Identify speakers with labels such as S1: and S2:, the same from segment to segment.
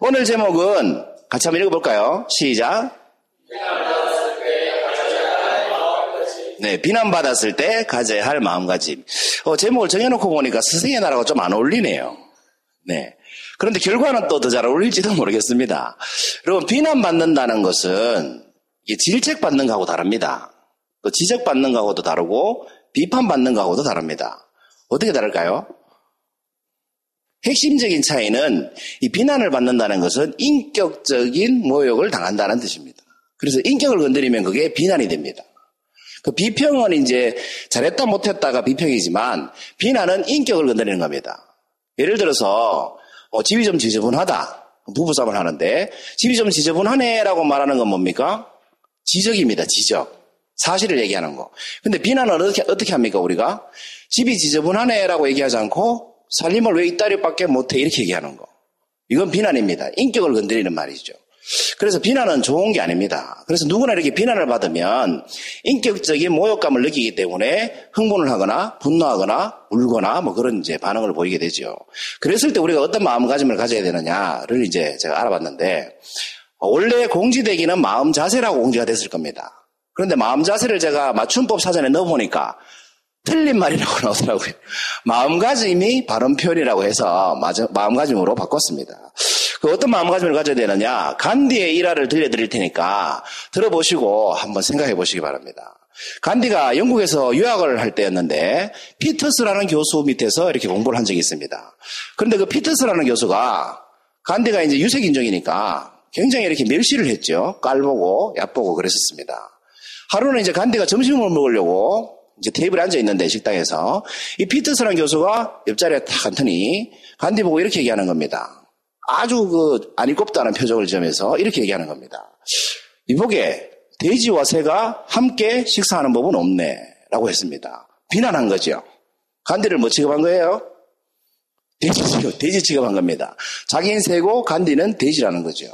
S1: 오늘 제목은 같이 한번 읽어볼까요? 시작. 네, 비난받았을 때 가져야 할 마음가짐. 어, 제목을 정해놓고 보니까 스승의 나라가 좀 안 어울리네요. 네. 그런데 결과는 또 더 잘 어울릴지도 모르겠습니다. 여러분, 비난받는다는 것은 질책받는 거하고 다릅니다. 또 지적받는 거하고도 다르고 비판받는 거하고도 다릅니다. 어떻게 다를까요? 핵심적인 차이는 이 비난을 받는다는 것은 인격적인 모욕을 당한다는 뜻입니다. 그래서 인격을 건드리면 그게 비난이 됩니다. 그 비평은 이제 잘했다 못했다가 비평이지만 비난은 인격을 건드리는 겁니다. 예를 들어서 어, 집이 좀 지저분하다. 부부싸움을 하는데 집이 좀 지저분하네라고 말하는 건 뭡니까? 지적입니다. 지적. 사실을 얘기하는 거. 근데 비난은 어떻게, 어떻게 합니까, 우리가? 집이 지저분하네라고 얘기하지 않고 살림을 왜 이따리밖에 못해 이렇게 얘기하는 거. 이건 비난입니다. 인격을 건드리는 말이죠. 그래서 비난은 좋은 게 아닙니다. 그래서 누구나 이렇게 비난을 받으면 인격적인 모욕감을 느끼기 때문에 흥분을 하거나 분노하거나 울거나 뭐 그런 이제 반응을 보이게 되죠. 그랬을 때 우리가 어떤 마음가짐을 가져야 되느냐를 이제 제가 알아봤는데 원래 공지되기는 마음 자세라고 공지가 됐을 겁니다. 그런데 마음 자세를 제가 맞춤법 사전에 넣어보니까 틀린 말이라고 나오더라고요. 마음가짐이 바른 표현이라고 해서 마음가짐으로 바꿨습니다. 그 어떤 마음가짐을 가져야 되느냐? 간디의 일화를 들려드릴 테니까 들어보시고 한번 생각해 보시기 바랍니다. 간디가 영국에서 유학을 할 때였는데 피터스라는 교수 밑에서 이렇게 공부를 한 적이 있습니다. 그런데 그 피터스라는 교수가 간디가 이제 유색 인종이니까 굉장히 이렇게 멸시를 했죠. 깔보고 얕보고 그랬었습니다. 하루는 이제 간디가 점심을 먹으려고 이제 테이블에 앉아 있는데 식당에서 이 피터스라는 교수가 옆자리에 탁 앉더니 간디 보고 이렇게 얘기하는 겁니다. 아주 그 아니꼽다는 표정을 지으면서 이렇게 얘기하는 겁니다. 이보게 돼지와 새가 함께 식사하는 법은 없네 라고 했습니다. 비난한 거죠. 간디를 뭐 취급한 거예요? 돼지 취급, 돼지 취급한 겁니다. 자기는 새고 간디는 돼지라는 거죠.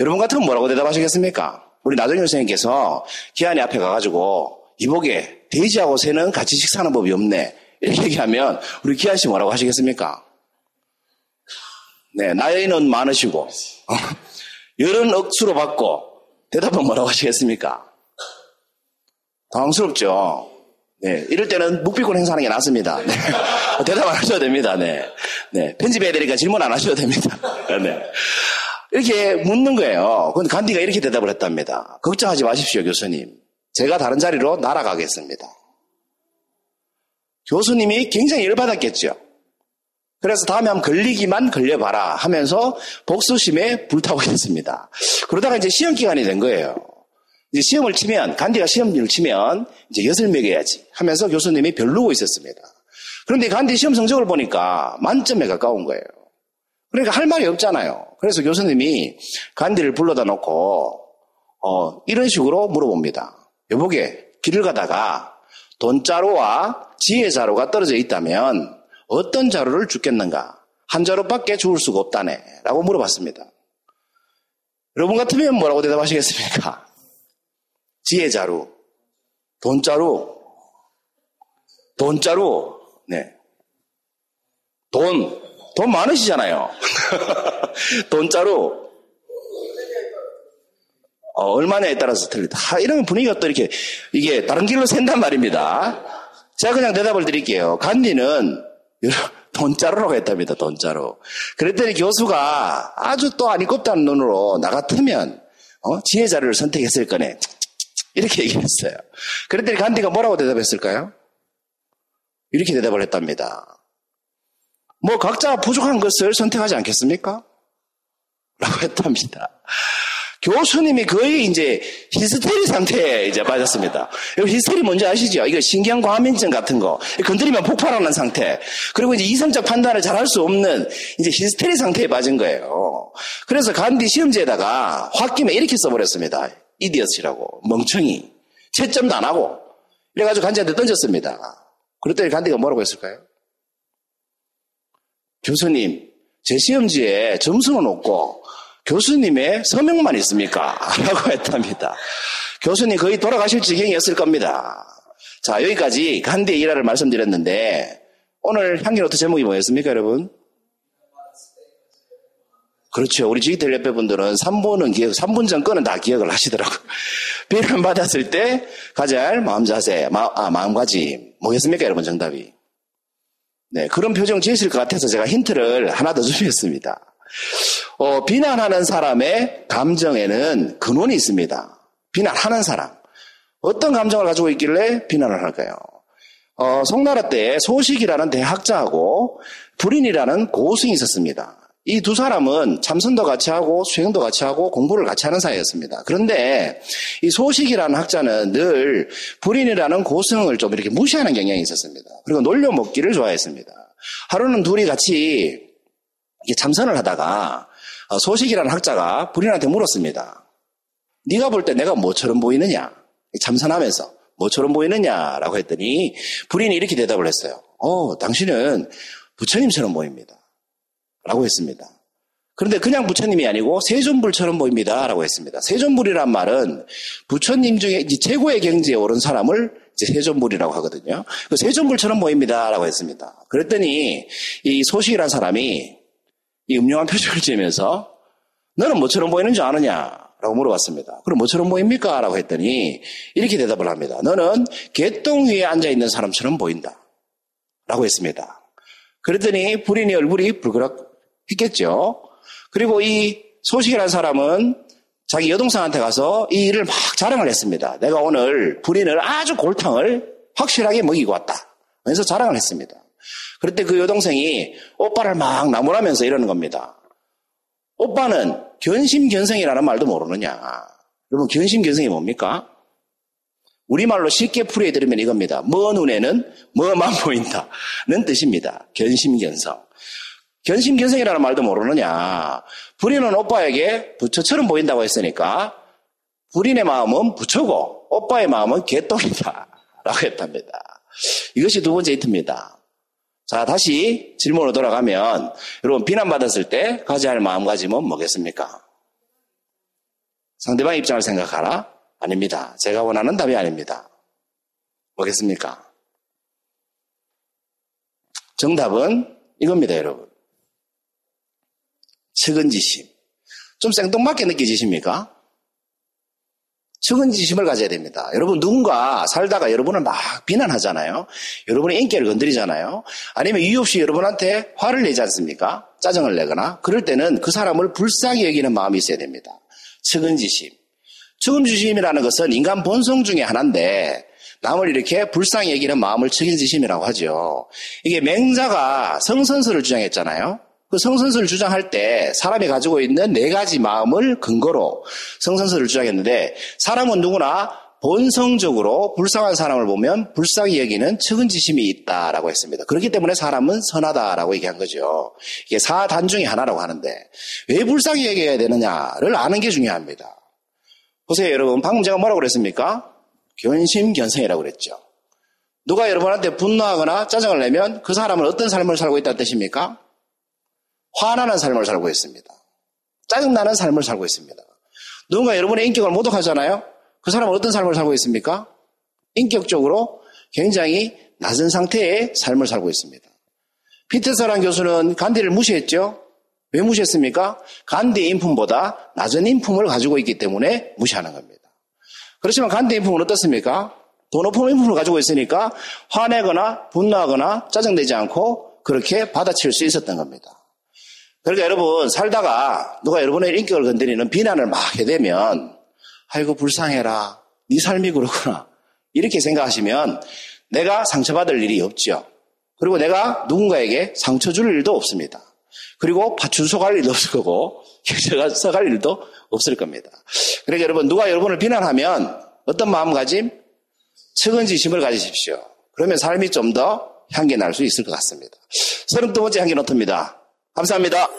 S1: 여러분 같으면 뭐라고 대답하시겠습니까? 우리 나정현 선생님께서 기한이 앞에 가가지고 이보게 돼지하고 새는 같이 식사하는 법이 없네. 이렇게 얘기하면 우리 기한 씨 뭐라고 하시겠습니까? 네, 나이는 많으시고, 열은 억수로 받고, 대답은 뭐라고 하시겠습니까? 당황스럽죠? 네, 이럴 때는 묵비권 행사하는 게 낫습니다. 네. 대답 안 하셔도 됩니다. 네. 네. 편집해야 되니까 질문 안 하셔도 됩니다. 네. 이렇게 묻는 거예요. 근데 간디가 이렇게 대답을 했답니다. 걱정하지 마십시오, 교수님. 제가 다른 자리로 날아가겠습니다. 교수님이 굉장히 열받았겠죠. 그래서 다음에 한번 걸리기만 걸려봐라 하면서 복수심에 불타고 있습니다. 그러다가 이제 시험 기간이 된 거예요. 이제 시험을 치면, 간디가 시험을 치면 이제 엿을 먹여야지 하면서 교수님이 별로고 있었습니다. 그런데 간디 시험 성적을 보니까 만점에 가까운 거예요. 그러니까 할 말이 없잖아요. 그래서 교수님이 간디를 불러다 놓고, 어, 이런 식으로 물어봅니다. 여보게, 길을 가다가 돈자루와 지혜자루가 떨어져 있다면 어떤 자루를 죽겠는가? 한 자루밖에 죽을 수가 없다네. 라고 물어봤습니다. 여러분 같으면 뭐라고 대답하시겠습니까? 지혜 자루, 돈 자루, 돈 자루, 네. 돈, 돈 많으시잖아요. 돈 자루. 어, 얼마냐에 따라서 틀리다. 하, 이러면 분위기가 또 이렇게, 이게 다른 길로 샌단 말입니다. 제가 그냥 대답을 드릴게요. 간디는 돈자루라고 했답니다, 돈자루. 그랬더니 교수가 아주 또 아니꼽다는 눈으로 나 같으면, 어? 지혜 자료를 선택했을 거네. 이렇게 얘기했어요. 그랬더니 간디가 뭐라고 대답했을까요? 이렇게 대답을 했답니다. 뭐 각자 부족한 것을 선택하지 않겠습니까? 라고 했답니다. 교수님이 거의 이제 히스테리 상태에 이제 빠졌습니다. 히스테리 뭔지 아시죠? 이거 신경 과민증 같은 거. 건드리면 폭발하는 상태. 그리고 이제 이성적 판단을 잘 할 수 없는 이제 히스테리 상태에 빠진 거예요. 그래서 간디 시험지에다가 홧김에 이렇게 써버렸습니다. 이디엇이라고. 멍청이. 채점도 안 하고. 이래가지고 간디한테 던졌습니다. 그랬더니 간디가 뭐라고 했을까요? 교수님, 제 시험지에 점수는 없고 교수님의 서명만 있습니까? 라고 했답니다. 교수님 거의 돌아가실 지경이었을 겁니다. 자, 여기까지 간디의 일화를 말씀드렸는데, 오늘 향기노트 제목이 뭐였습니까, 여러분? 그렇죠. 우리 지기텔 옆에 분들은 3분은 기억, 3분 전 거는 다 기억을 하시더라고요. 비난 받았을 때 가져야 할 마음 자세, 마, 아, 마음가짐. 뭐겠습니까, 여러분, 정답이? 네, 그런 표정 지으실 것 같아서 제가 힌트를 하나 더 준비했습니다. 어, 비난하는 사람의 감정에는 근원이 있습니다. 비난하는 사람. 어떤 감정을 가지고 있길래 비난을 할까요? 어, 송나라 때 소식이라는 대학자하고 불인이라는 고승이 있었습니다. 이 두 사람은 참선도 같이 하고 수행도 같이 하고 공부를 같이 하는 사이였습니다. 그런데 이 소식이라는 학자는 늘 불인이라는 고승을 좀 이렇게 무시하는 경향이 있었습니다. 그리고 놀려 먹기를 좋아했습니다. 하루는 둘이 같이 참선을 하다가 어, 소식이라는 학자가 불인한테 물었습니다. 네가 볼 때 내가 뭐처럼 보이느냐? 참선하면서 뭐처럼 보이느냐라고 했더니 불인이 이렇게 대답을 했어요. 어, 당신은 부처님처럼 보입니다. 라고 했습니다. 그런데 그냥 부처님이 아니고 세존불처럼 보입니다. 라고 했습니다. 세존불이란 말은 부처님 중에 최고의 경지에 오른 사람을 세존불이라고 하거든요. 그 세존불처럼 보입니다. 라고 했습니다. 그랬더니 이 소식이란 사람이 이 음흉한 표정을 지으면서 너는 뭐처럼 보이는 줄 아느냐? 라고 물어봤습니다. 그럼 뭐처럼 보입니까? 라고 했더니 이렇게 대답을 합니다. 너는 개똥 위에 앉아 있는 사람처럼 보인다. 라고 했습니다. 그랬더니 불인의 얼굴이 불그락했겠죠. 그리고 이 소식이라는 사람은 자기 여동생한테 가서 이 일을 막 자랑을 했습니다. 내가 오늘 불인을 아주 골탕을 확실하게 먹이고 왔다. 그래서 자랑을 했습니다. 그럴 때그 여동생이 오빠를 막 나무라면서 이러는 겁니다. 오빠는 견심견성이라는 말도 모르느냐. 여러분, 견심견성이 뭡니까? 우리말로 쉽게 풀이해드리면 이겁니다. 뭐 눈에는 뭐만 보인다 는 뜻입니다. 견심견성. 견심견성이라는 말도 모르느냐. 불인은 오빠에게 부처처럼 보인다고 했으니까 불인의 마음은 부처고 오빠의 마음은 개똥이다. 라고 했답니다. 이것이 두 번째 히트입니다. 자, 다시 질문으로 돌아가면 여러분 비난받았을 때 가져야 할 마음가짐은 뭐겠습니까? 상대방 입장을 생각하라? 아닙니다. 제가 원하는 답이 아닙니다. 뭐겠습니까? 정답은 이겁니다, 여러분. 측은지심. 좀 생뚱맞게 느껴지십니까? 측은지심을 가져야 됩니다. 여러분 누군가 살다가 여러분을 막 비난하잖아요. 여러분의 인기를 건드리잖아요. 아니면 이유 없이 여러분한테 화를 내지 않습니까? 짜증을 내거나 그럴 때는 그 사람을 불쌍히 여기는 마음이 있어야 됩니다. 측은지심. 측은지심이라는 것은 인간 본성 중에 하나인데 남을 이렇게 불쌍히 여기는 마음을 측은지심이라고 하죠. 이게 맹자가 성선설을 주장했잖아요. 그 성선설을 주장할 때 사람이 가지고 있는 네 가지 마음을 근거로 성선설을 주장했는데 사람은 누구나 본성적으로 불쌍한 사람을 보면 불쌍히 여기는 측은지심이 있다라고 했습니다. 그렇기 때문에 사람은 선하다라고 얘기한 거죠. 이게 사단 중의 하나라고 하는데 왜 불쌍히 여겨야 되느냐를 아는 게 중요합니다. 보세요 여러분 방금 제가 뭐라고 그랬습니까? 견심견성이라고 그랬죠. 누가 여러분한테 분노하거나 짜증을 내면 그 사람은 어떤 삶을 살고 있다는 뜻입니까? 화나는 삶을 살고 있습니다. 짜증나는 삶을 살고 있습니다. 누군가 여러분의 인격을 모독하잖아요? 그 사람은 어떤 삶을 살고 있습니까? 인격적으로 굉장히 낮은 상태의 삶을 살고 있습니다. 피테서란 교수는 간디를 무시했죠? 왜 무시했습니까? 간디의 인품보다 낮은 인품을 가지고 있기 때문에 무시하는 겁니다. 그렇지만 간디의 인품은 어떻습니까? 더 높은 인품을 가지고 있으니까 화내거나 분노하거나 짜증내지 않고 그렇게 받아칠 수 있었던 겁니다. 그러니까 여러분 살다가 누가 여러분의 인격을 건드리는 비난을 막 해대면 아이고 불쌍해라 네 삶이 그렇구나 이렇게 생각하시면 내가 상처받을 일이 없죠. 그리고 내가 누군가에게 상처 줄 일도 없습니다. 그리고 파출소 갈 일도 없을 거고 경찰서 갈 일도 없을 겁니다. 그러니까 여러분 누가 여러분을 비난하면 어떤 마음가짐? 측은지심을 가지십시오. 그러면 삶이 좀 더 향기 날 수 있을 것 같습니다. 서른 두 번째 향기 노트입니다. 감사합니다.